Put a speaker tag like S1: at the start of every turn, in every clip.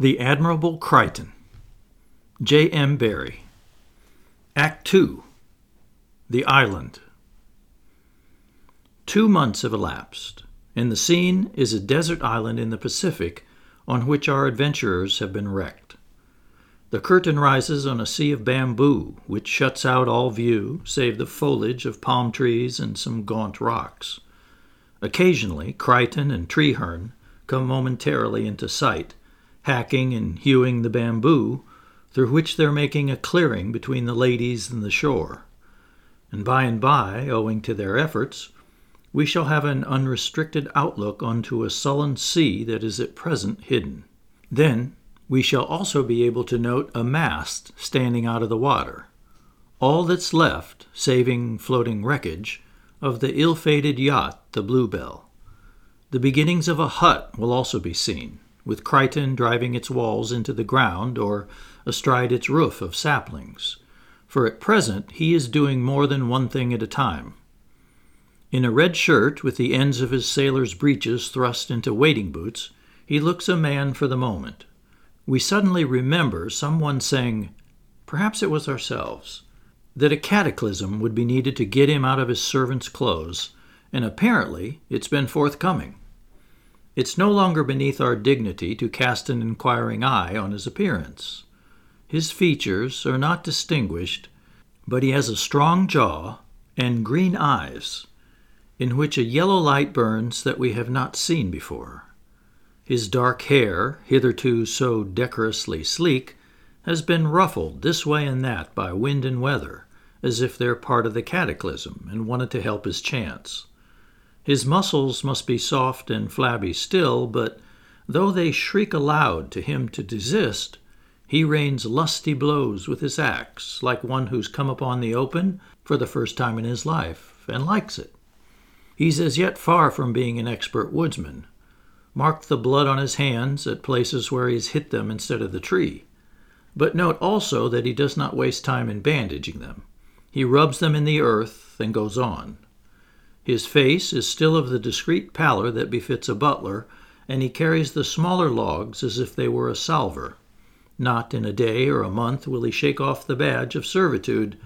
S1: The Admirable Crichton. J. M. Barrie. Act 2. The Island. Two months have elapsed, and the scene is a desert island in the Pacific on which our adventurers have been wrecked. The curtain rises on a sea of bamboo, which shuts out all view save the foliage of palm trees and some gaunt rocks. Occasionally, Crichton and Treherne come momentarily into sight hacking and hewing the bamboo, through which they're making a clearing between the ladies and the shore. And by and by, owing to their efforts, we shall have an unrestricted outlook onto a sullen sea that is at present hidden. Then we shall also be able to note a mast standing out of the water. All that's left, saving floating wreckage, of the ill fated yacht, the Bluebell. The beginnings of a hut will also be seen, with Crichton driving its walls into the ground or astride its roof of saplings, for at present he is doing more than one thing at a time. In a red shirt with the ends of his sailor's breeches thrust into wading boots, he looks a man for the moment. We suddenly remember someone saying, perhaps it was ourselves, that a cataclysm would be needed to get him out of his servant's clothes, and apparently it's been forthcoming. It's no longer beneath our dignity to cast an inquiring eye on his appearance. His features are not distinguished, but he has a strong jaw and green eyes, in which a yellow light burns that we have not seen before. His dark hair, hitherto so decorously sleek, has been ruffled this way and that by wind and weather, as if they're part of the cataclysm and wanted to help his chance. His muscles must be soft and flabby still, but though they shriek aloud to him to desist, he rains lusty blows with his axe, like one who's come upon the open for the first time in his life, and likes it. He's as yet far from being an expert woodsman. Mark the blood on his hands at places where he's hit them instead of the tree. But note also that he does not waste time in bandaging them. He rubs them in the earth and goes on. His face is still of the discreet pallor that befits a butler, and he carries the smaller logs as if they were a salver. Not in a day or a month will he shake off the badge of servitude,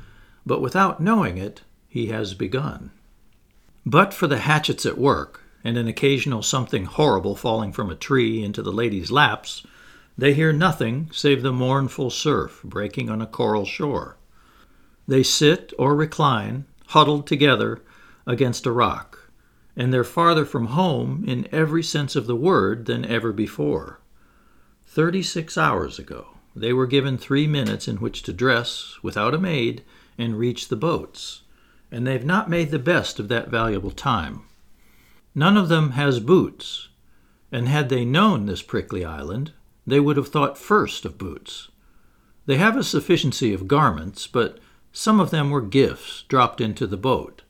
S1: but without knowing it, he has begun. But for the hatchets at work, and an occasional something horrible falling from a tree into the ladies' laps, they hear nothing save the mournful surf breaking on a coral shore. They sit or recline, huddled together, against a rock, and they're farther from home in every sense of the word than ever before. Thirty six hours ago, they were given three minutes in which to dress without a maid and reach the boats, and they've not made the best of that valuable time. None of them has boots, and had they known this prickly island, they would have thought first of boots. They have a sufficiency of garments, but some of them were gifts dropped into the boat.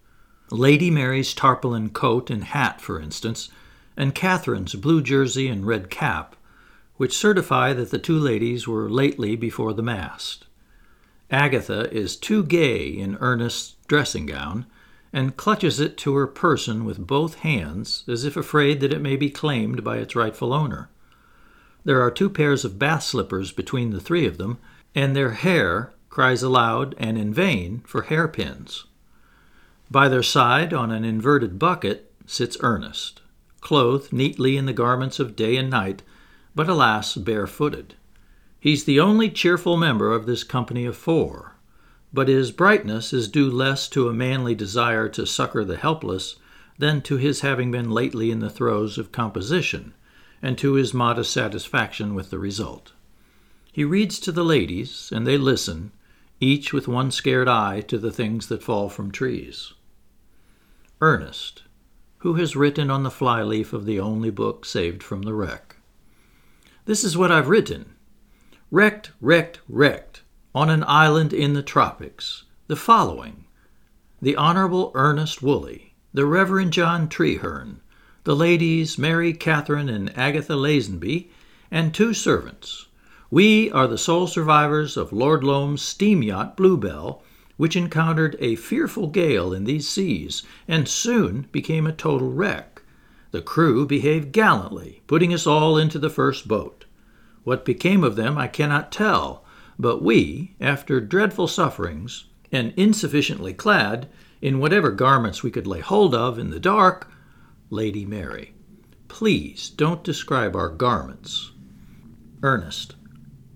S1: Lady Mary's tarpaulin coat and hat, for instance, and Catherine's blue jersey and red cap, which certify that the two ladies were lately before the mast. Agatha is too gay in Ernest's dressing gown, and clutches it to her person with both hands, as if afraid that it may be claimed by its rightful owner. There are two pairs of bath slippers between the three of them, and their hair cries aloud and in vain for hairpins. By their side, on an inverted bucket, sits Ernest, clothed neatly in the garments of day and night, but alas, barefooted. He's the only cheerful member of this company of four, but his brightness is due less to a manly desire to succor the helpless than to his having been lately in the throes of composition, and to his modest satisfaction with the result. He reads to the ladies, and they listen, each with one scared eye to the things that fall from trees. Ernest, who has written on the flyleaf of the only book saved from the wreck. This is what I've written. Wrecked, wrecked, wrecked, on an island in the tropics. The following The Honorable Ernest Woolley, the Reverend John Treherne, the ladies Mary Catherine and Agatha Lazenby, and two servants. We are the sole survivors of Lord Loam's steam yacht Bluebell, which encountered a fearful gale in these seas and soon became a total wreck. The crew behaved gallantly, putting us all into the first boat. What became of them I cannot tell, but we, after dreadful sufferings, and insufficiently clad, in whatever garments we could lay hold of in the dark, Lady Mary. Please don't describe our garments. Ernest.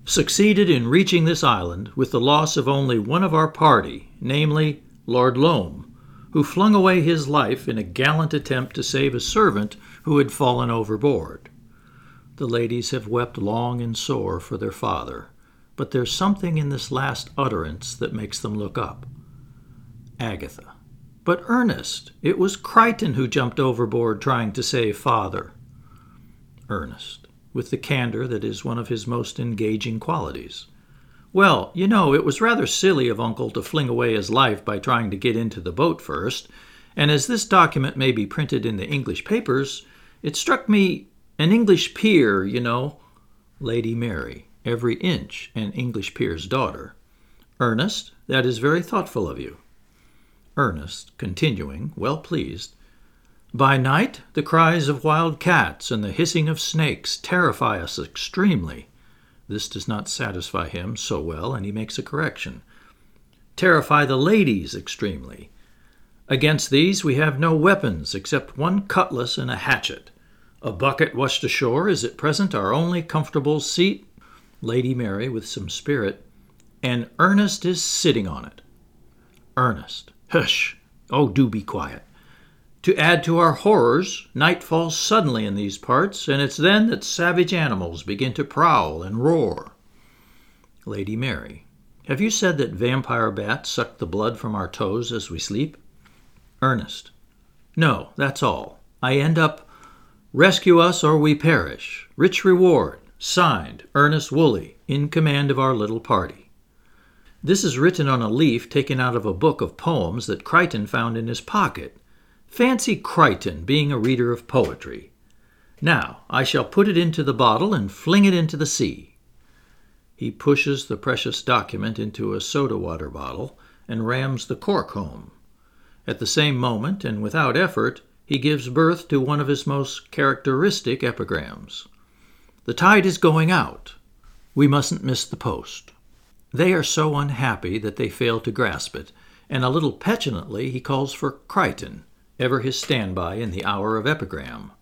S1: Succeeded in reaching this island with the loss of only one of our party, namely Lord Loam, who flung away his life in a gallant attempt to save a servant who had fallen overboard. The ladies have wept long and sore for their father, but there's something in this last utterance that makes them look up. Agatha. But Ernest, it was Crichton who jumped overboard trying to save father. Ernest, with the candor that is one of his most engaging qualities. Well, you know, it was rather silly of Uncle to fling away his life by trying to get into the boat first, and as this document may be printed in the English papers, it struck me an English peer, you know. Lady Mary, every inch an English peer's daughter. Ernest, that is very thoughtful of you. Ernest, continuing, well pleased. By night, the cries of wild cats and the hissing of snakes terrify us extremely. This does not satisfy him so well, and he makes a correction. Terrify the ladies extremely. Against these we have no weapons except one cutlass and a hatchet. A bucket washed ashore is at present our only comfortable seat. Lady Mary, with some spirit, and Ernest is sitting on it. Ernest. Hush! Oh, do be quiet. To add to our horrors, night falls suddenly in these parts, and it's then that savage animals begin to prowl and roar. Lady Mary. Have you said that vampire bats suck the blood from our toes as we sleep? Ernest. No, that's all. I end up Rescue us or we perish. Rich reward. Signed, Ernest Woolley, in command of our little party. This is written on a leaf taken out of a book of poems that Crichton found in his pocket. Fancy Crichton being a reader of poetry. Now, I shall put it into the bottle and fling it into the sea. He pushes the precious document into a soda water bottle and rams the cork home. At the same moment, and without effort, he gives birth to one of his most characteristic epigrams. The tide is going out. We mustn't miss the post. They are so unhappy that they fail to grasp it, and a little petulantly he calls for Crichton, ever his standby in the hour of epigram.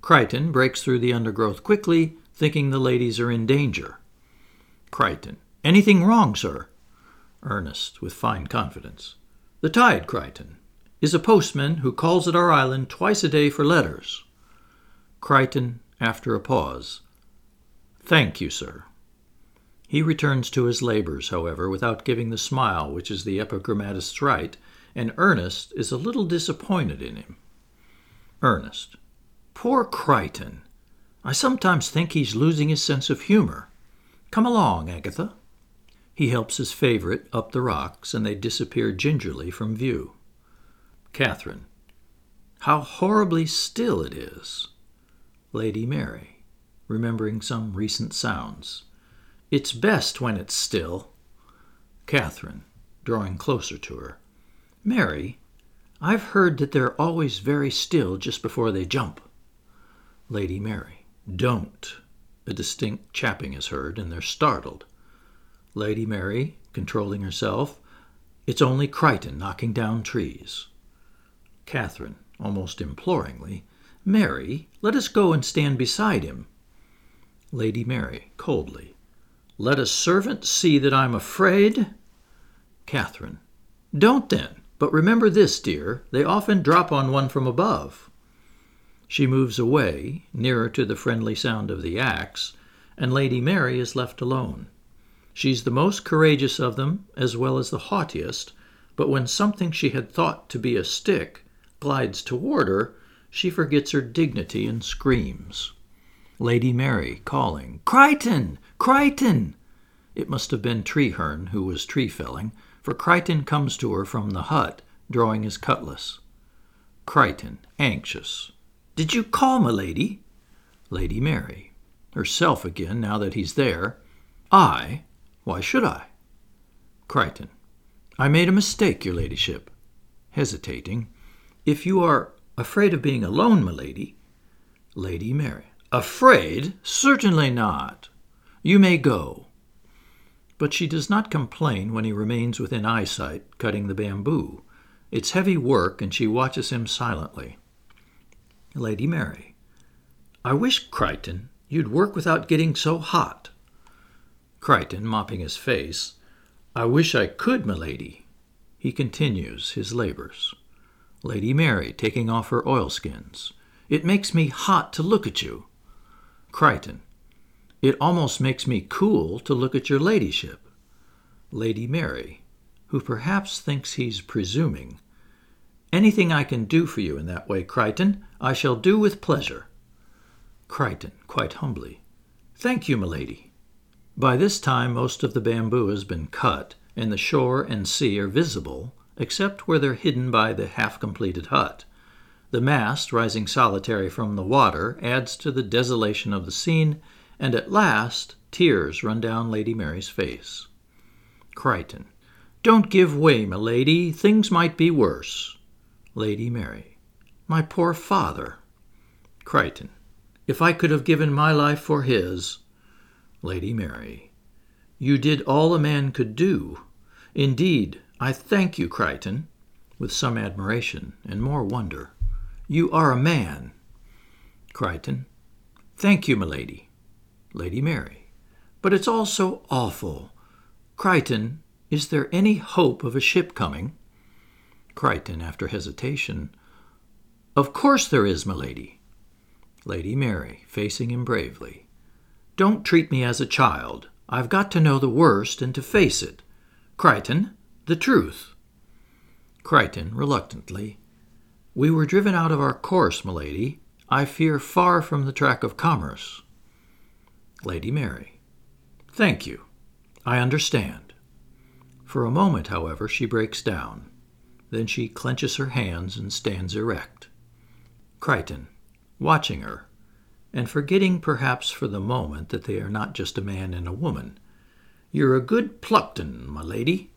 S1: Crichton breaks through the undergrowth quickly, thinking the ladies are in danger. Crichton. Anything wrong, sir? Ernest, with fine confidence. The tide, Crichton, is a postman who calls at our island twice a day for letters. Crichton, after a pause. Thank you, sir. He returns to his labors, however, without giving the smile which is the epigrammatist's right, and Ernest is a little disappointed in him. Ernest. Poor Crichton! I sometimes think he's losing his sense of humor. Come along, Agatha. He helps his favorite up the rocks, and they disappear gingerly from view. Catherine. How horribly still it is. Lady Mary, remembering some recent sounds. It's best when it's still. Catherine, drawing closer to her. Mary, I've heard that they're always very still just before they jump. Lady Mary. Don't. A distinct chapping is heard, and they're startled. Lady Mary, controlling herself. It's only Crichton knocking down trees. Catherine, almost imploringly. Mary, let us go and stand beside him. Lady Mary, coldly. Let a servant see that I'm afraid? Catherine. Don't then. But remember this, dear, they often drop on one from above. She moves away, nearer to the friendly sound of the axe, and Lady Mary is left alone. She's the most courageous of them, as well as the haughtiest, but when something she had thought to be a stick glides toward her, she forgets her dignity and screams. Lady Mary calling, Crichton! Crichton! It must have been Treherne who was tree felling, for Crichton comes to her from the hut, drawing his cutlass. Crichton, anxious. Did you call, my lady? Lady Mary, herself again now that he's there. I? Why should I? Crichton. I made a mistake, your ladyship. Hesitating. If you are afraid of being alone, my lady. Lady Mary. Afraid? Certainly not. You may go. But she does not complain when he remains within eyesight, cutting the bamboo. It's heavy work, and she watches him silently. Lady Mary. I wish, Crichton, you'd work without getting so hot. Crichton, mopping his face. I wish I could, milady. He continues his labors. Lady Mary, taking off her oilskins. It makes me hot to look at you. Crichton. It almost makes me cool to look at your ladyship. Lady Mary, who perhaps thinks he's presuming. Anything I can do for you in that way, Crichton, I shall do with pleasure. Crichton, quite humbly. Thank you, milady. By this time, most of the bamboo has been cut, and the shore and sea are visible, except where they're hidden by the half completed hut. The mast, rising solitary from the water, adds to the desolation of the scene and at last tears run down Lady Mary's face. Crichton. Don't give way, my lady. Things might be worse. Lady Mary. My poor father. Crichton. If I could have given my life for his. Lady Mary. You did all a man could do. Indeed, I thank you, Crichton, with some admiration and more wonder. You are a man. Crichton. Thank you, my lady. Mary. But it's all so awful. Crichton, is there any hope of a ship coming? Crichton, after hesitation. Of course there is, my lady. Mary, facing him bravely. Don't treat me as a child. I've got to know the worst and to face it. Crichton, the truth. Crichton, reluctantly. We were driven out of our course, my lady. I fear far from the track of commerce. Lady Mary. Thank you. I understand. For a moment, however, she breaks down. Then she clenches her hands and stands erect. Crichton, watching her, and forgetting perhaps for the moment that they are not just a man and a woman. You're a good Pluckton, my lady.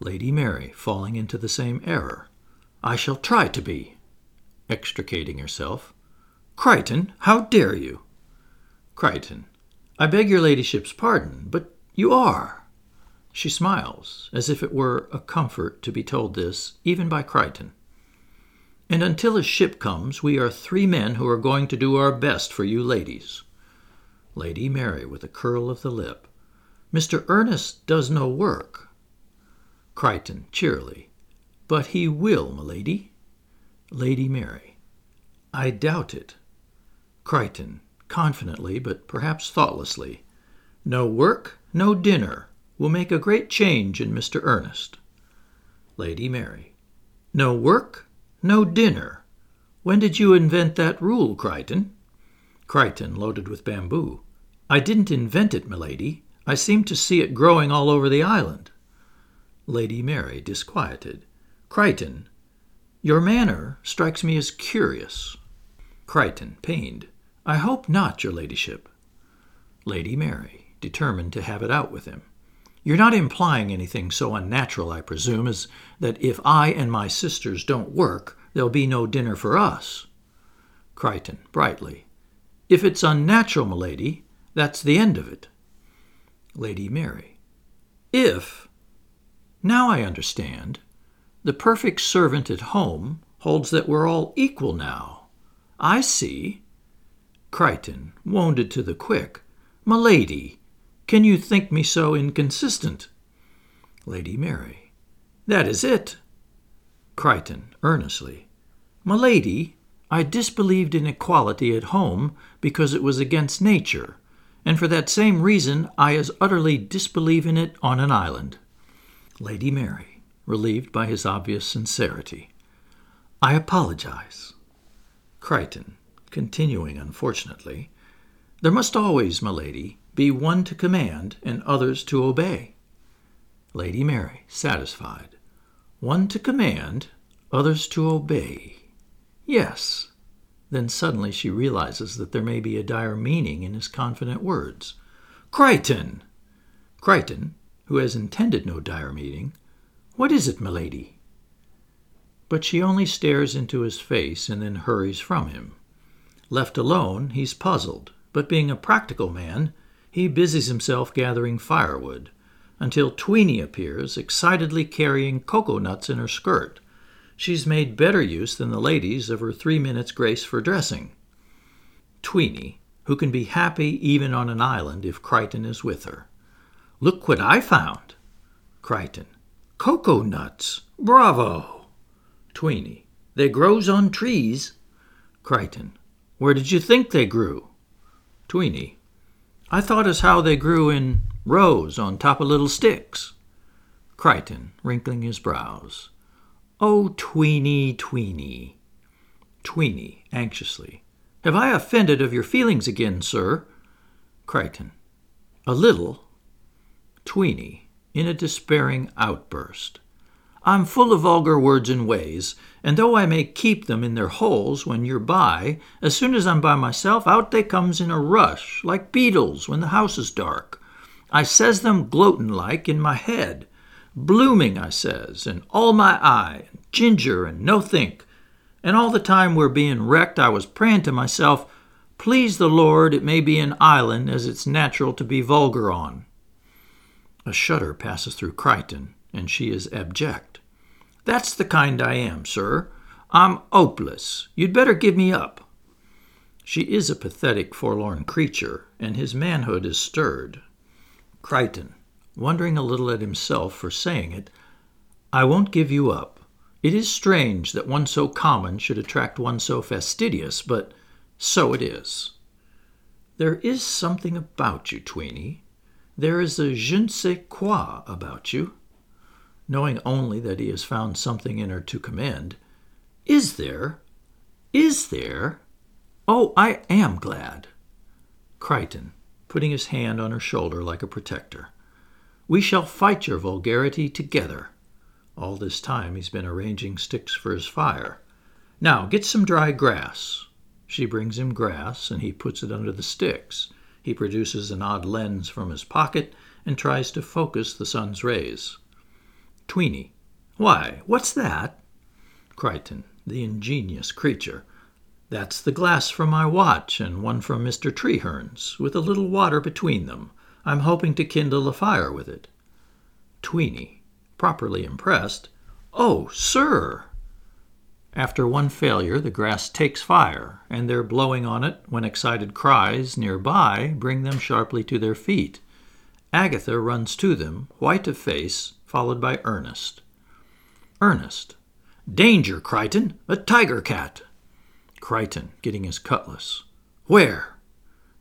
S1: Lady Mary, falling into the same error. I shall try to be. Extricating herself. Crichton, how dare you? Crichton. I beg your ladyship's pardon, but you are. She smiles, as if it were a comfort to be told this, even by Crichton. And until a ship comes, we are three men who are going to do our best for you ladies. Lady Mary, with a curl of the lip. Mr. Ernest does no work. Crichton, cheerily. But he will, milady. Lady lady Mary. I doubt it. Crichton, confidently, but perhaps thoughtlessly. No work, no dinner, will make a great change in Mr. Ernest. Lady Mary. No work, no dinner. When did you invent that rule, Crichton? Crichton, loaded with bamboo. I didn't invent it, milady. I seem to see it growing all over the island. Lady Mary, disquieted. Crichton, your manner strikes me as curious. Crichton, pained. I hope not, your ladyship. Lady Mary, determined to have it out with him. You're not implying anything so unnatural, I presume, as that if I and my sisters don't work, there'll be no dinner for us. Crichton, brightly. If it's unnatural, milady, that's the end of it. Lady Mary. If. Now I understand. The perfect servant at home holds that we're all equal now. I see. Crichton, wounded to the quick. My lady, can you think me so inconsistent? Lady Mary. That is it. Crichton, earnestly. My lady, I disbelieved in equality at home because it was against nature, and for that same reason I as utterly disbelieve in it on an island. Lady Mary, relieved by his obvious sincerity. I apologize. Crichton, continuing unfortunately, There must always, my lady, be one to command and others to obey. Lady Mary, satisfied. One to command, others to obey. Yes. Then suddenly she realizes that there may be a dire meaning in his confident words. Crichton! Crichton, who has intended no dire meaning, what is it, my lady? But she only stares into his face and then hurries from him. Left alone, he's puzzled, but being a practical man, He busies himself gathering firewood until Tweeny appears, excitedly carrying cocoa nuts in her skirt. She's made better use than the ladies of her three minutes grace for dressing. Tweeny, who can be happy even on an island if Crichton is with her. Look what I found. Crichton. Cocoa nuts. Bravo. Tweeny. They grows on trees. Crichton. Where did you think they grew? Tweeny. I thought as how they grew in rows on top of little sticks. Crichton, wrinkling his brows. Oh, Tweeny, Tweeny. Tweeny, anxiously. Have I offended of your feelings again, sir? Crichton. A little. Tweeny, in a despairing outburst. I'm full of vulgar words and ways, and though I may keep them in their holes when you're by, as soon as I'm by myself, out they comes in a rush, like beetles when the house is dark. I says them gloatin' like in my head. Blooming, I says, and all my eye, and ginger and no think. And all the time we're being wrecked, I was prayin' to myself, Please the Lord, it may be an island as it's natural to be vulgar on. A shudder passes through Crichton, and she is abject. That's the kind I am, sir. I'm hopeless. You'd better give me up. She is a pathetic, forlorn creature, and his manhood is stirred. Crichton, wondering a little at himself for saying it, I won't give you up. It is strange that one so common should attract one so fastidious, but so it is. There is something about you, Tweeny, there is a je ne sais quoi about you. Knowing only that he has found something in her to commend. Is there? Is there? Oh, I am glad. Crichton, putting his hand on her shoulder like a protector. We shall fight your vulgarity together. All this time he's been arranging sticks for his fire. Now get some dry grass. She brings him grass, and he puts it under the sticks. He produces an odd lens from his pocket and tries to focus the sun's rays. Tweeny. Why, what's that? Crichton, the ingenious creature. That's the glass from my watch and one from Mr. Treherne's, with a little water between them. I'm hoping to kindle a fire with it. Tweeny, properly impressed. Oh, sir! After one failure, the grass takes fire, and their blowing on it when excited cries near by bring them sharply to their feet. Agatha runs to them, white of face, followed by Ernest. Ernest. Danger, Crichton! A tiger cat! Crichton, getting his cutlass. Where?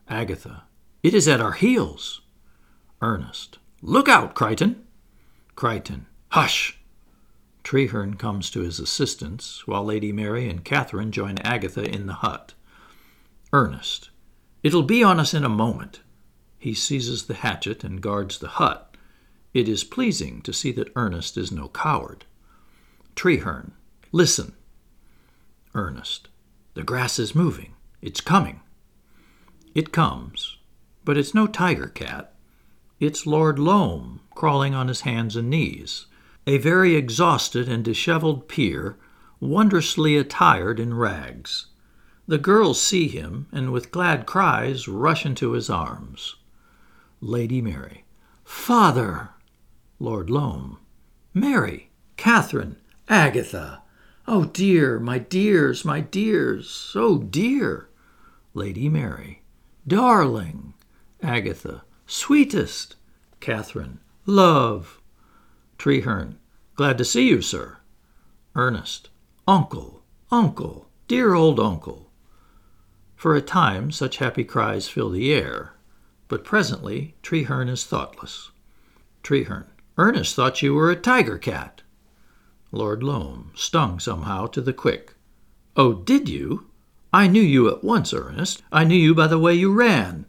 S1: Agatha. It is at our heels. Ernest. Look out, Crichton! Crichton. Hush! Treherne comes to his assistance, while Lady Mary and Catherine join Agatha in the hut. Ernest. It'll be on us in a moment. He seizes the hatchet and guards the hut. It is pleasing to see that Ernest is no coward. Treherne. Listen. Ernest. The grass is moving. It's coming. It comes, but it's no tiger cat. It's Lord Loam crawling on his hands and knees a very exhausted and disheveled peer, wondrously attired in rags. The girls see him, and with glad cries rush into his arms. Lady Mary. Father! Lord Loam. Mary! Catherine! Agatha! Oh dear, my dears, my dears, oh dear! Lady Mary. Darling! Agatha. Sweetest! Catherine. Love! Treherne. Glad to see you, sir. Ernest. Uncle, uncle, dear old uncle. For a time such happy cries fill the air, but presently Treherne is thoughtless. Treherne. Ernest thought you were a tiger cat. Lord Loam, stung somehow to the quick. Oh, did you? I knew you at once, Ernest. I knew you by the way you ran.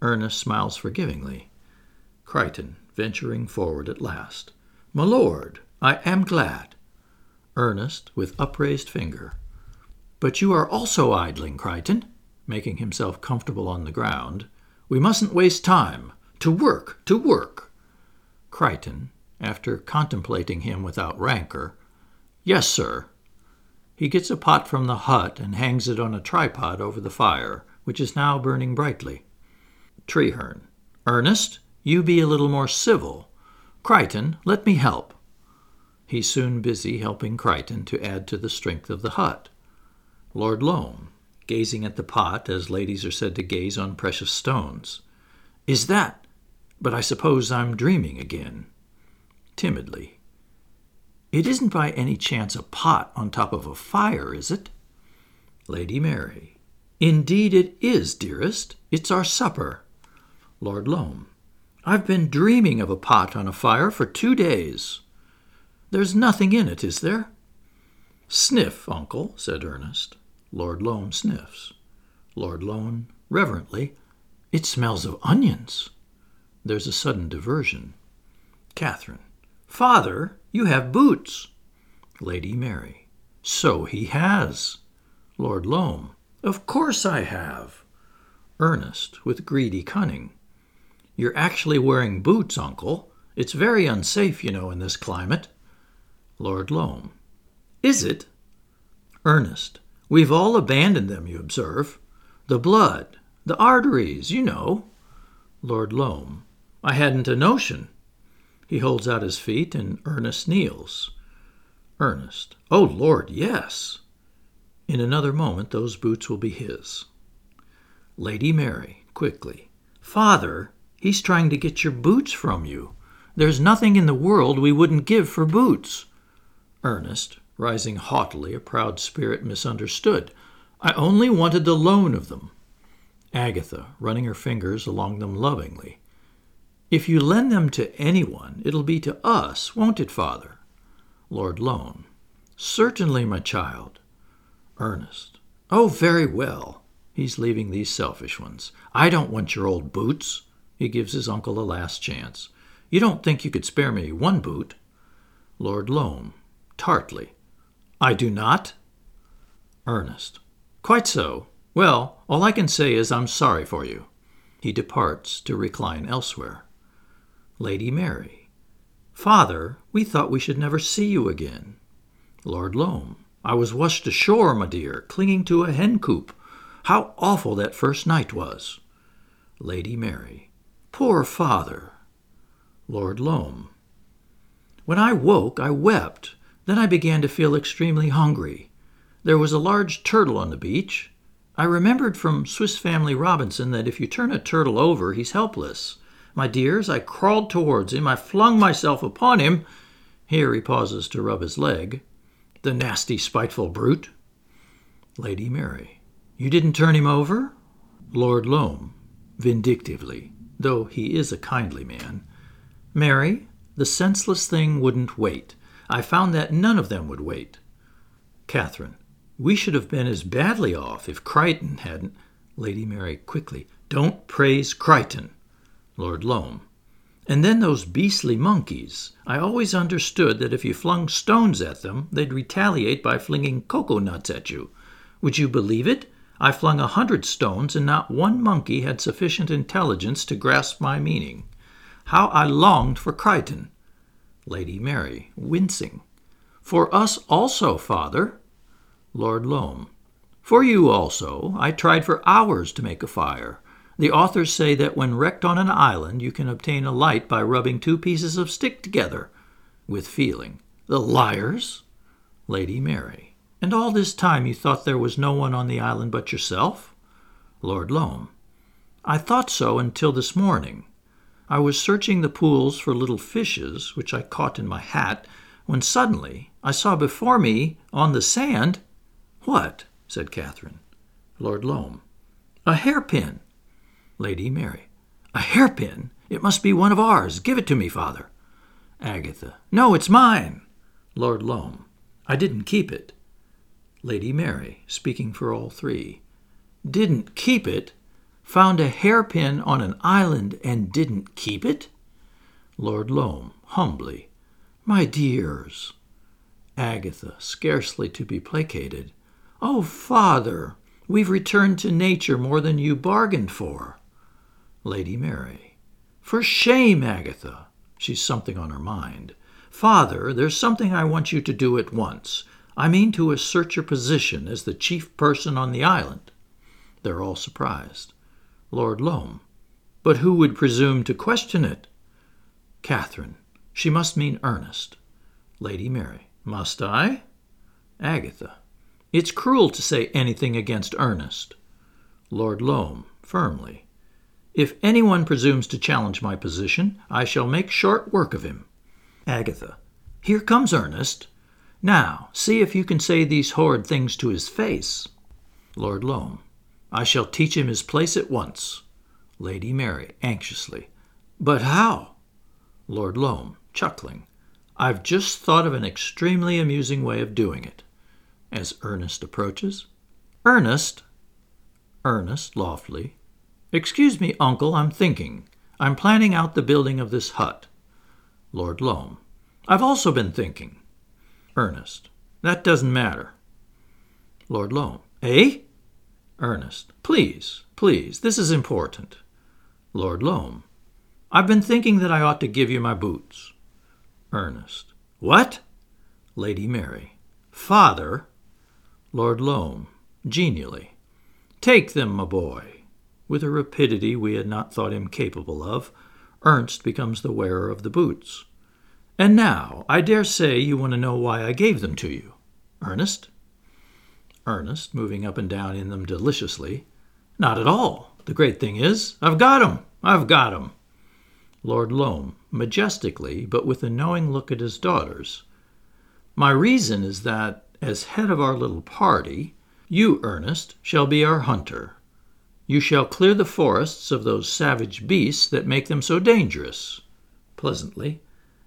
S1: Ernest smiles forgivingly. Crichton, venturing forward at last. My lord, I am glad. Ernest, with upraised finger. But you are also idling, Crichton, making himself comfortable on the ground. We mustn't waste time. To work, to work. Crichton, after contemplating him without rancor. Yes, sir. He gets a pot from the hut and hangs it on a tripod over the fire, which is now burning brightly. Treherne. Ernest, you be a little more civil. Crichton, let me help. He's soon busy helping Crichton to add to the strength of the hut. Lord Loam, gazing at the pot as ladies are said to gaze on precious stones. Is that? But I suppose I'm dreaming again. Timidly. It isn't by any chance a pot on top of a fire, is it? Lady Mary. Indeed it is, dearest. It's our supper. Lord Loam. I've been dreaming of a pot on a fire for two days. There's nothing in it, is there? Sniff, uncle, said Ernest. Lord Loam sniffs. Lord Loam, reverently, it smells of onions. There's a sudden diversion. Catherine. Father, you have boots. Lady Mary. So he has. Lord Loam. Of course I have. Ernest, with greedy cunning. You're actually wearing boots, uncle. It's very unsafe, you know, in this climate. Lord Loam. Is it? Ernest. We've all abandoned them, you observe. The blood, the arteries, you know. Lord Loam. I hadn't a notion. He holds out his feet, and Ernest kneels. Ernest. Oh, Lord, yes. In another moment, those boots will be his. Lady Mary, quickly. Father, he's trying to get your boots from you. There's nothing in the world we wouldn't give for boots. Ernest, rising haughtily, a proud spirit misunderstood. I only wanted the loan of them. Agatha, running her fingers along them lovingly. If you lend them to anyone, it'll be to us, won't it, father? Lord Loam. Certainly, my child. Ernest. Oh, very well. He's leaving these selfish ones. I don't want your old boots. He gives his uncle a last chance. You don't think you could spare me one boot? Lord Loam tartly. I do not? Ernest. Quite so. Well, all I can say is I'm sorry for you. He departs to recline elsewhere. Lady Mary. Father, we thought we should never see you again. Lord Loam. I was washed ashore, my dear, clinging to a hen coop. How awful that first night was. Lady Mary. Poor father. Lord Loam. When I woke, I wept. Then I began to feel extremely hungry. There was a large turtle on the beach. I remembered from Swiss Family Robinson that if you turn a turtle over, he's helpless. My dears, I crawled towards him. I flung myself upon him. Here he pauses to rub his leg. The nasty, spiteful brute. Lady Mary. You didn't turn him over? Lord Loam, vindictively, though he is a kindly man. Mary, the senseless thing wouldn't wait. I found that none of them would wait. Catherine. We should have been as badly off if Crichton hadn't. Lady Mary quickly. Don't praise Crichton. Lord Loam. And then those beastly monkeys. I always understood that if you flung stones at them, they'd retaliate by flinging cocoa nuts at you. Would you believe it? I flung a hundred stones, and not one monkey had sufficient intelligence to grasp my meaning. How I longed for Crichton! Lady Mary, wincing. For us also, father. Lord Loam. For you also. I tried for hours to make a fire. The authors say that when wrecked on an island, you can obtain a light by rubbing two pieces of stick together. With feeling. The liars! Lady Mary. And all this time you thought there was no one on the island but yourself? Lord Loam. I thought so until this morning. I was searching the pools for little fishes, which I caught in my hat, when suddenly I saw before me on the sand. What? said Catherine. Lord Loam. A hairpin. Lady Mary. A hairpin? It must be one of ours. Give it to me, father. Agatha. No, it's mine. Lord Loam. I didn't keep it. Lady Mary, speaking for all three. Didn't keep it? found a hairpin on an island and didn't keep it? Lord Loam, humbly, My dears. Agatha, scarcely to be placated, Oh, father, we've returned to nature more than you bargained for. Lady Mary, For shame, Agatha. She's something on her mind. Father, there's something I want you to do at once. I mean to assert your position as the chief person on the island. They're all surprised. Lord Loam. But who would presume to question it? Catherine. She must mean Ernest. Lady Mary. Must I? Agatha. It's cruel to say anything against Ernest. Lord Loam, firmly. If anyone presumes to challenge my position, I shall make short work of him. Agatha. Here comes Ernest. Now, see if you can say these horrid things to his face. Lord Loam. I shall teach him his place at once. Lady Mary, anxiously. But how? Lord Loam, chuckling. I've just thought of an extremely amusing way of doing it. As Ernest approaches. Ernest! Ernest, loftily. Excuse me, uncle, I'm thinking. I'm planning out the building of this hut. Lord Loam. I've also been thinking. Ernest. That doesn't matter. Lord Loam. Eh? Ernest. Please, please, this is important. Lord Loam. I've been thinking that I ought to give you my boots. Ernest. What? Lady Mary. Father. Lord Loam, genially. Take them, my boy. With a rapidity we had not thought him capable of, Ernest becomes the wearer of the boots. And now, I dare say you want to know why I gave them to you. Ernest? Ernest, moving up and down in them deliciously. Not at all. The great thing is, I've got 'em. I've got 'em. Lord Loam, majestically, but with a knowing look at his daughters. My reason is that, as head of our little party, you, Ernest, shall be our hunter. You shall clear the forests of those savage beasts that make them so dangerous. Pleasantly.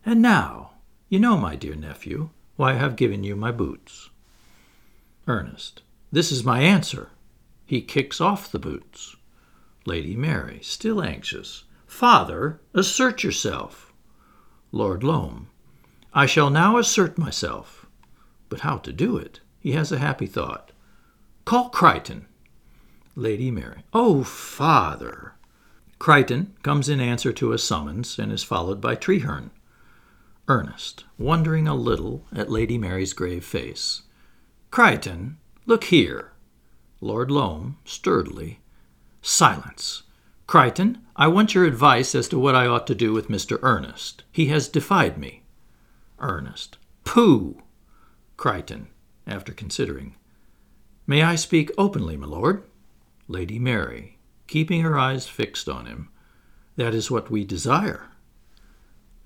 S1: And now, you know, my dear nephew, why I have given you my boots. Ernest. This is my answer. He kicks off the boots. Lady Mary, still anxious. Father, assert yourself. Lord Loam. I shall now assert myself. But how to do it? He has a happy thought. Call Crichton. Lady Mary. Oh, father. Crichton comes in answer to a summons and is followed by Treherne. Ernest, wondering a little at Lady Mary's grave face. Crichton, look here. Lord Loam, sturdily. Silence. Crichton, I want your advice as to what I ought to do with Mr. Ernest. He has defied me. Ernest. Pooh! Crichton, after considering. May I speak openly, my lord? Lady Mary, keeping her eyes fixed on him. That is what we desire.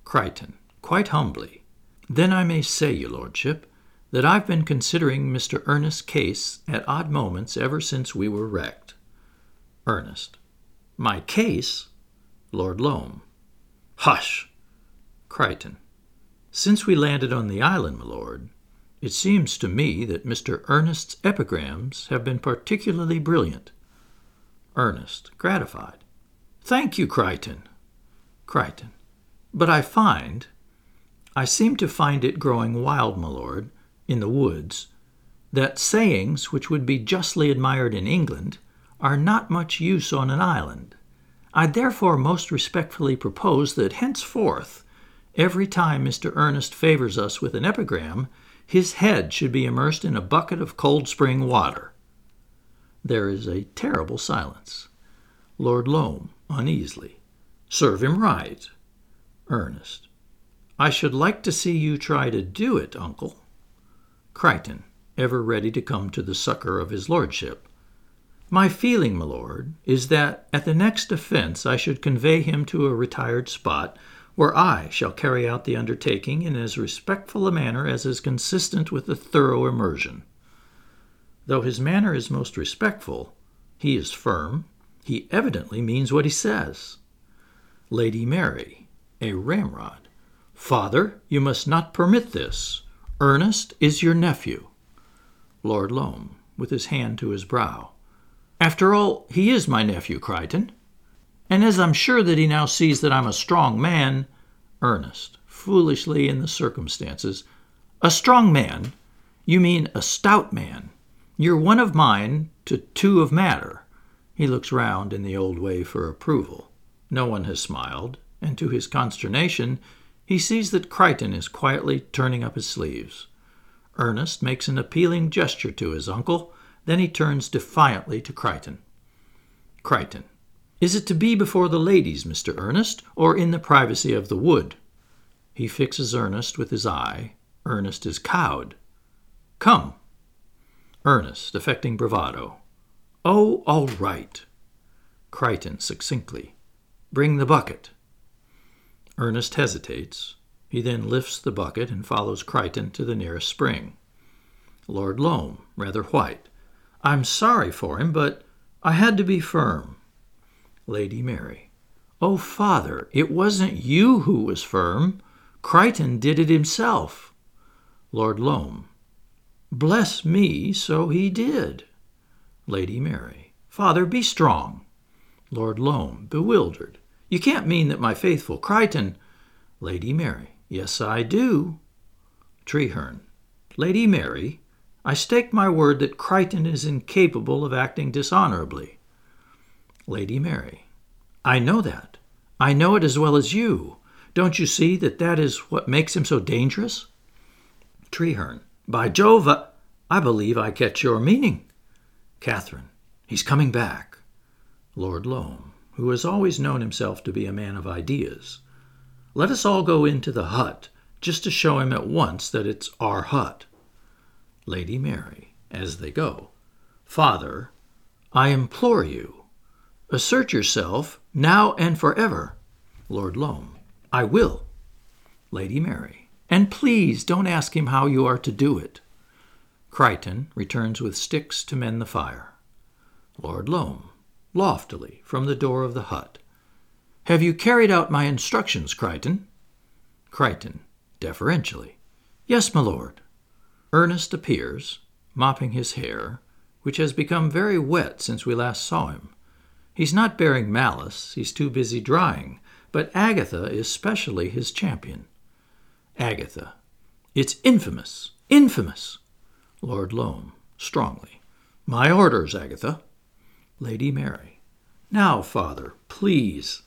S1: Crichton quite humbly. Then I may say, your lordship, that I've been considering Mr. Ernest's case at odd moments ever since we were wrecked. Ernest. My case? Lord Loam. Hush! Crichton. Since we landed on the island, my lord, it seems to me that Mr. Ernest's epigrams have been particularly brilliant. Ernest, gratified. Thank you, Crichton. Crichton. But I find, I seem to find it growing wild, my lord, in the woods, that sayings which would be justly admired in England are not much use on an island. I therefore most respectfully propose that henceforth, every time Mr. Ernest favors us with an epigram, his head should be immersed in a bucket of cold spring water. There is a terrible silence. Lord Loam, uneasily. Serve him right. Ernest. I should like to see you try to do it, uncle. Crichton, ever ready to come to the succor of his lordship. My feeling, my lord, is that at the next offence I should convey him to a retired spot where I shall carry out the undertaking in as respectful a manner as is consistent with a thorough immersion. Though his manner is most respectful, he is firm, he evidently means what he says. Lady Mary, a ramrod. Father, you must not permit this. Ernest is your nephew. Lord Loam, with his hand to his brow. After all, he is my nephew, Crichton. And as I'm sure that he now sees that I'm a strong man, Ernest, foolishly in the circumstances, a strong man? You mean a stout man. You're one of mine to two of matter. He looks round in the old way for approval. No one has smiled, and to his consternation, he sees that Crichton is quietly turning up his sleeves. Ernest makes an appealing gesture to his uncle, then he turns defiantly to Crichton. Crichton. Is it to be before the ladies, Mr. Ernest, or in the privacy of the wood? He fixes Ernest with his eye. Ernest is cowed. Come. Ernest, affecting bravado. Oh, all right. Crichton, succinctly. Bring the bucket. Ernest hesitates. He then lifts the bucket and follows Crichton to the nearest spring. Lord Loam, rather white. I'm sorry for him, but I had to be firm. Lady Mary. Oh, father, it wasn't you who was firm. Crichton did it himself. Lord Loam. Bless me, so he did. Lady Mary. Father, be strong. Lord Loam, bewildered. You can't mean that my faithful Crichton. Lady Mary. Yes, I do. Treherne. Lady Mary, I stake my word that Crichton is incapable of acting dishonorably. Lady Mary. I know that. I know it as well as you. Don't you see that that is what makes him so dangerous? Treherne. By Jove, I believe I catch your meaning. Catherine. He's coming back. Lord Loam, who has always known himself to be a man of ideas. Let us all go into the hut, just to show him at once that it's our hut. Lady Mary, as they go. Father, I implore you, assert yourself now and forever. Lord Loam, I will. Lady Mary, and please don't ask him how you are to do it. Crichton returns with sticks to mend the fire. Lord Loam, loftily, from the door of the hut. Have you carried out my instructions, Crichton? Crichton, deferentially. Yes, my lord. Ernest appears, mopping his hair, which has become very wet since we last saw him. He's not bearing malice, he's too busy drying, but Agatha is specially his champion. Agatha. It's infamous, infamous. Lord Loam, strongly. My orders, Agatha. Lady Mary. Now, father, please.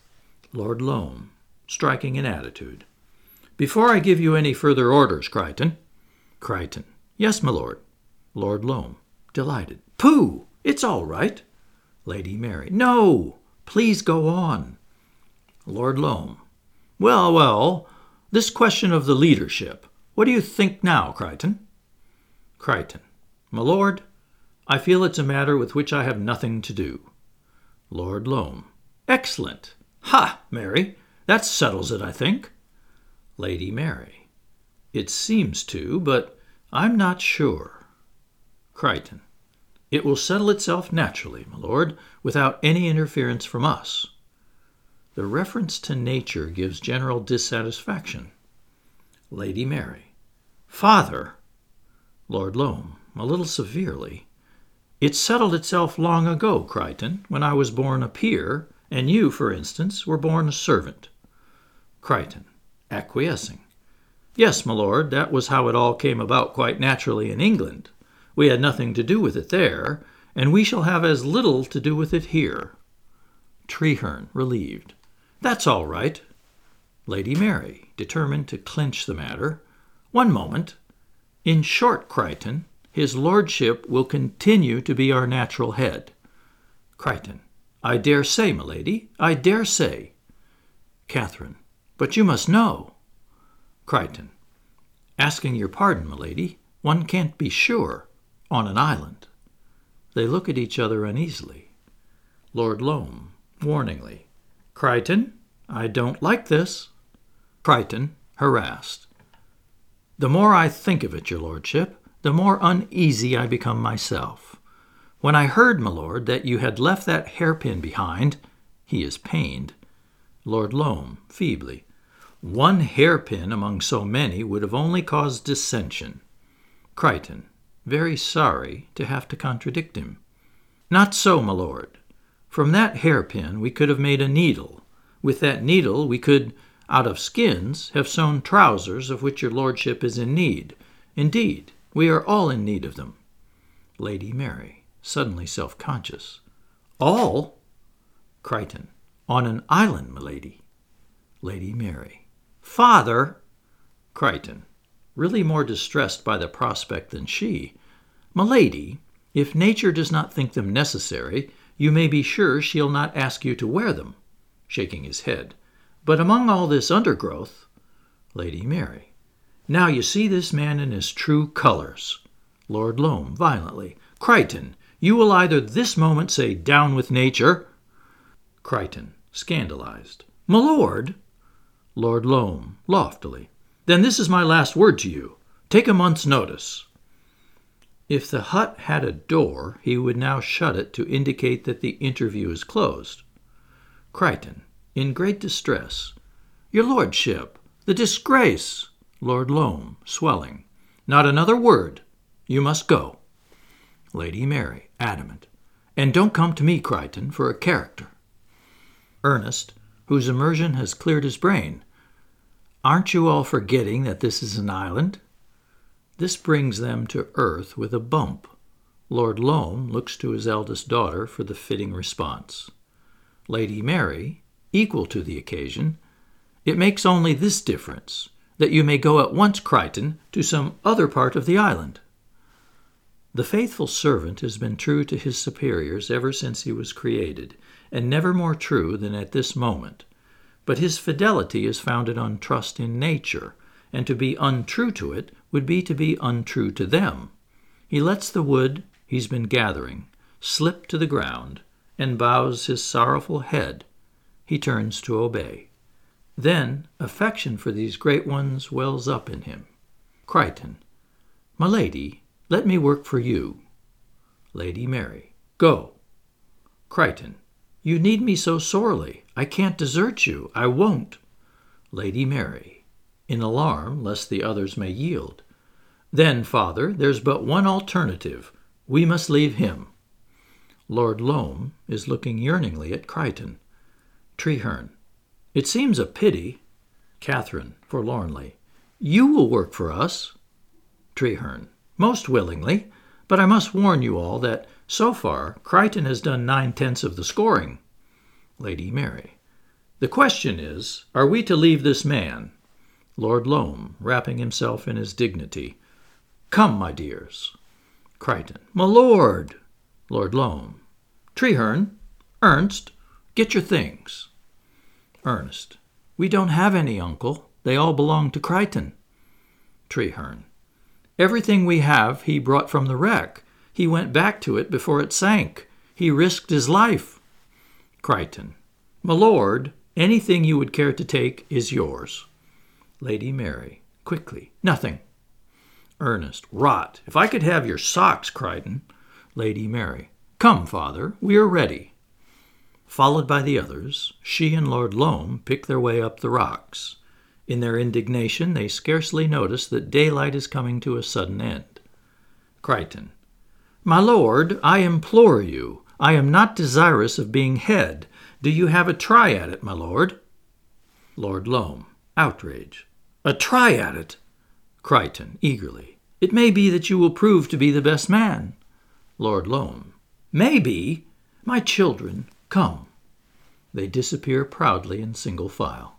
S1: Lord Loam, striking an attitude. Before I give you any further orders, Crichton. Crichton. Yes, my lord. Lord Loam, delighted. Pooh! It's all right. Lady Mary. No! Please go on. Lord Loam. Well, well, this question of the leadership. What do you think now, Crichton? Crichton. My lord, I feel it's a matter with which I have nothing to do. Lord Loam. Excellent. Ha, Mary, that settles it, I think. Lady Mary. It seems to, but I'm not sure. Crichton. It will settle itself naturally, my lord, without any interference from us. The reference to nature gives general dissatisfaction. Lady Mary. Father! Lord Loam, a little severely. It settled itself long ago, Crichton, when I was born a peer, and you, for instance, were born a servant. Crichton, acquiescing. Yes, my lord, that was how it all came about quite naturally in England. We had nothing to do with it there, and we shall have as little to do with it here. Treherne, relieved. That's all right. Lady Mary, determined to clinch the matter. One moment. In short, Crichton, his lordship will continue to be our natural head. Crichton. I dare say, my lady, I dare say. Catherine. But you must know. Crichton. Asking your pardon, milady, one can't be sure on an island. They look at each other uneasily. Lord Loam, warningly. Crichton, I don't like this. Crichton, harassed. The more I think of it, your lordship, the more uneasy I become myself. When I heard, my lord, that you had left that hairpin behind, he is pained. Lord Loam, feebly. One hairpin among so many would have only caused dissension. Crichton, very sorry to have to contradict him. Not so, my lord. From that hairpin we could have made a needle. With that needle we could, out of skins, have sewn trousers of which your lordship is in need. Indeed, we are all in need of them. Lady Mary, suddenly self conscious. All? Crichton. On an island, milady. Lady Mary. Father! Crichton, really more distressed by the prospect than she. Milady, if nature does not think them necessary, you may be sure she'll not ask you to wear them, shaking his head. But among all this undergrowth, Lady Mary. Now you see this man in his true colors. Lord Loam, violently. Crichton, you will either this moment say, Down with nature. Crichton, scandalized. My lord. Lord Loam, loftily. Then this is my last word to you. Take a month's notice. If the hut had a door, he would now shut it to indicate that the interview is closed. Crichton, in great distress. Your lordship, the disgrace! Lord Loam, swelling. Not another word. You must go. Lady Mary, adamant. And don't come to me, Crichton, for a character. Ernest, whose immersion has cleared his brain. Aren't you all forgetting that this is an island? This brings them to earth with a bump. Lord Loam looks to his eldest daughter for the fitting response. Lady Mary, equal to the occasion, it makes only this difference that you may go at once, Crichton, to some other part of the island. The faithful servant has been true to his superiors ever since he was created, and never more true than at this moment. But his fidelity is founded on trust in nature, and to be untrue to it would be to be untrue to them. He lets the wood he's been gathering slip to the ground and bows his sorrowful head. He turns to obey. Then affection for these great ones wells up in him. Crichton, my lady, let me work for you. Lady Mary, go. Crichton, you need me so sorely. I can't desert you. I won't. Lady Mary, in alarm lest the others may yield. Then, father, there's but one alternative. We must leave him. Lord Loam is looking yearningly at Crichton. Treherne. It seems a pity. Catherine, forlornly. You will work for us. Treherne. Most willingly, but I must warn you all that, so far, Crichton has done nine tenths of the scoring. Lady Mary. The question is, are we to leave this man, Lord Loam, wrapping himself in his dignity. Come, my dears. Crichton. My lord. Lord Loam. Treherne. Ernest. Get your things. Ernest. We don't have any, uncle. They all belong to Crichton. Treherne. Everything we have he brought from the wreck. He went back to it before it sank. He risked his life. Crichton. My lord, anything you would care to take is yours. Lady Mary, quickly. Nothing. Ernest, rot. If I could have your socks, Crichton. Lady Mary, come, father, we are ready. Followed by the others, she and Lord Loam pick their way up the rocks. In their indignation, they scarcely notice that daylight is coming to a sudden end. Crichton, My lord, I implore you. I am not desirous of being head. Do you have a try at it, my lord? Lord Loam, outrage. A try at it. Crichton, eagerly. It may be that you will prove to be the best man. Lord Loam. Maybe. My children, come. They disappear proudly in single file.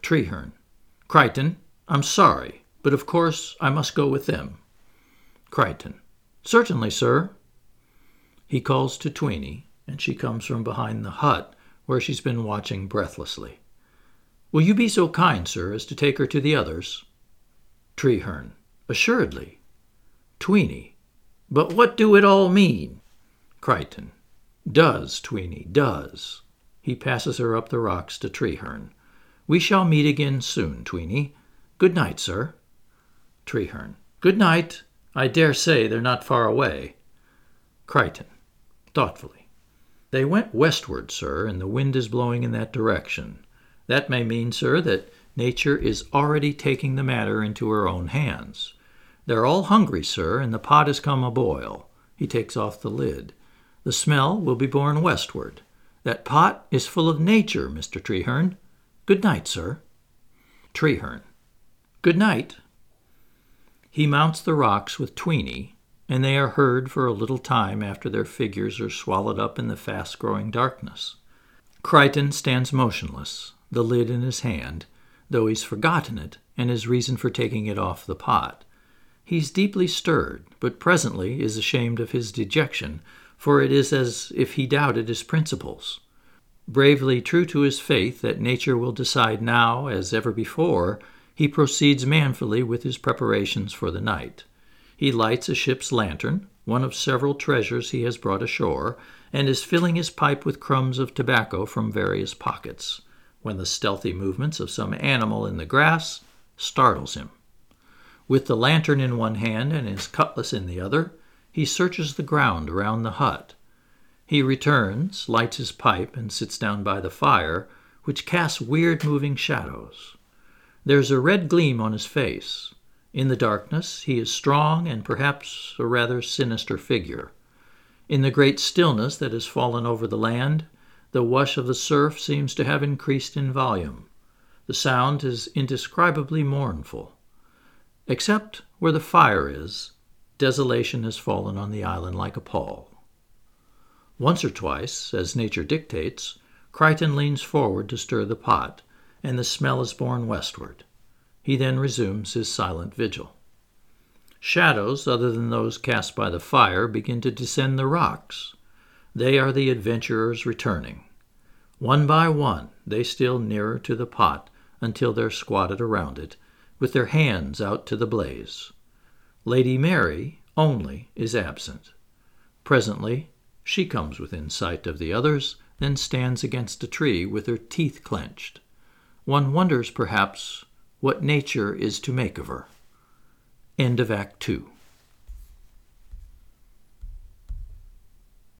S1: Treherne. Crichton, I'm sorry, but of course I must go with them. Crichton. Certainly, sir. He calls to Tweeny, and she comes from behind the hut, where she's been watching breathlessly. Will you be so kind, sir, as to take her to the others? Treherne. Assuredly. Tweeny. But what do it all mean? Crichton. Does, Tweeny, does. He passes her up the rocks to Treherne. We shall meet again soon, Tweeny. Good night, sir. Treherne. Good night. I dare say they're not far away. Crichton. Thoughtfully. They went westward, sir, and the wind is blowing in that direction. That may mean, sir, that nature is already taking the matter into her own hands. They're all hungry, sir, and the pot has come a boil. He takes off the lid. The smell will be borne westward. That pot is full of nature, Mr. Treherne. Good night, sir. Treherne. Good night. He mounts the rocks with Tweeny, and they are heard for a little time after their figures are swallowed up in the fast growing darkness. Crichton stands motionless, the lid in his hand, though he's forgotten it and his reason for taking it off the pot. He's deeply stirred, but presently is ashamed of his dejection, for it is as if he doubted his principles. Bravely true to his faith that nature will decide now as ever before, he proceeds manfully with his preparations for the night. He lights a ship's lantern, one of several treasures he has brought ashore, and is filling his pipe with crumbs of tobacco from various pockets, when the stealthy movements of some animal in the grass startles him. With the lantern in one hand and his cutlass in the other, he searches the ground around the hut. He returns, lights his pipe, and sits down by the fire, which casts weird moving shadows. There's a red gleam on his face. In the darkness, he is strong and perhaps a rather sinister figure. In the great stillness that has fallen over the land, the wash of the surf seems to have increased in volume. The sound is indescribably mournful. Except where the fire is, desolation has fallen on the island like a pall. Once or twice, as nature dictates, Crichton leans forward to stir the pot, and the smell is borne westward. He then resumes his silent vigil. Shadows, other than those cast by the fire, begin to descend the rocks. They are the adventurers returning. One by one, they steal nearer to the pot until they're squatted around it, with their hands out to the blaze. Lady Mary only is absent. Presently she comes within sight of the others, then stands against a tree with her teeth clenched. One wonders, perhaps, what nature is to make of her. End of Act Two.